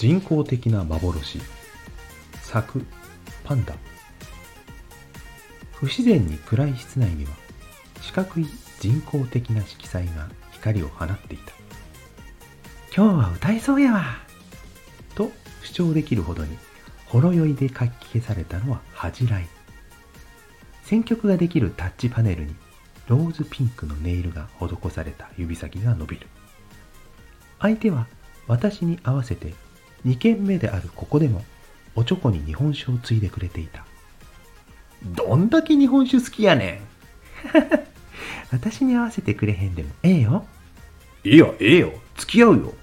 人工的な幻。作パンダ。不自然に暗い室内には四角い人工的な色彩が光を放っていた。今日は歌えそうやわ。と主張できるほどにほろ酔いで書き消されたのは恥じらい。選曲ができるタッチパネルにローズピンクのネイルが施された指先が伸びる。相手は私に合わせて2軒目であるここでもおちょこに日本酒をついでくれていた。どんだけ日本酒好きやねん。私に合わせてくれへんでもええよ。いやええよ。付き合うよ。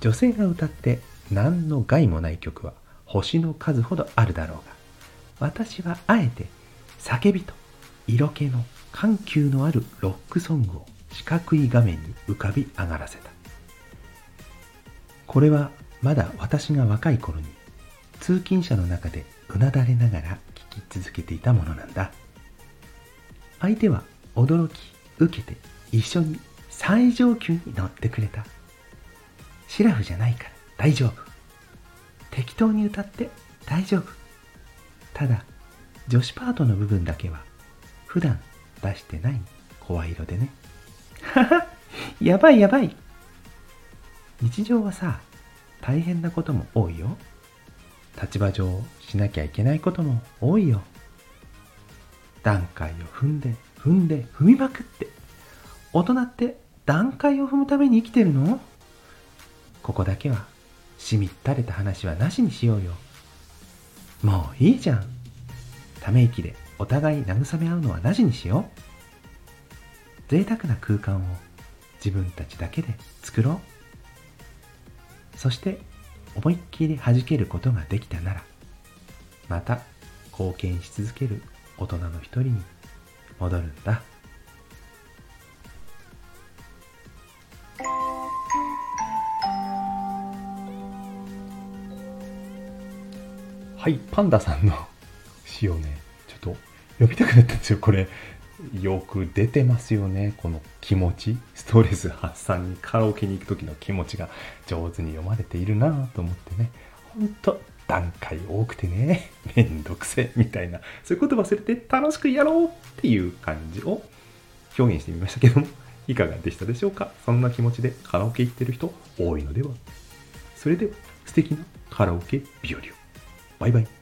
女性が歌って何の害もない曲は星の数ほどあるだろうが私はあえて叫びと色気の緩急のあるロックソングを四角い画面に浮かび上がらせたこれはまだ私が若い頃に通勤者の中でうなだれながら聴き続けていたものなんだ。相手は驚き受けて一緒に最上級に乗ってくれた。シラフじゃないから大丈夫。適当に歌って大丈夫。ただ女子パートの部分だけは普段出してない声色でね。は はやばいやばい。日常はさ大変なことも多いよ。立場上しなきゃいけないことも多いよ。段階を踏んで踏んで踏みまくって。大人って段階を踏むために生きてるの？ここだけはしみったれた話はなしにしようよ。もういいじゃん。ため息でお互い慰め合うのはなしにしよう。贅沢な空間を自分たちだけで作ろう。そして思いっきり弾けることができたならまた貢献し続ける大人の一人に戻るんだ。はいパンダさんの詩をねちょっと読みたくなったんですよこれ。よく出てますよね。この気持ち。ストレス発散にカラオケに行く時の気持ちが上手に読まれているなぁと思ってね。ほんと段階多くてね。めんどくせみたいな。そういうこと忘れて楽しくやろうっていう感じを表現してみましたけどもいかがでしたでしょうか？そんな気持ちでカラオケ行ってる人多いのでは。それでは素敵なカラオケ日和を。バイバイ。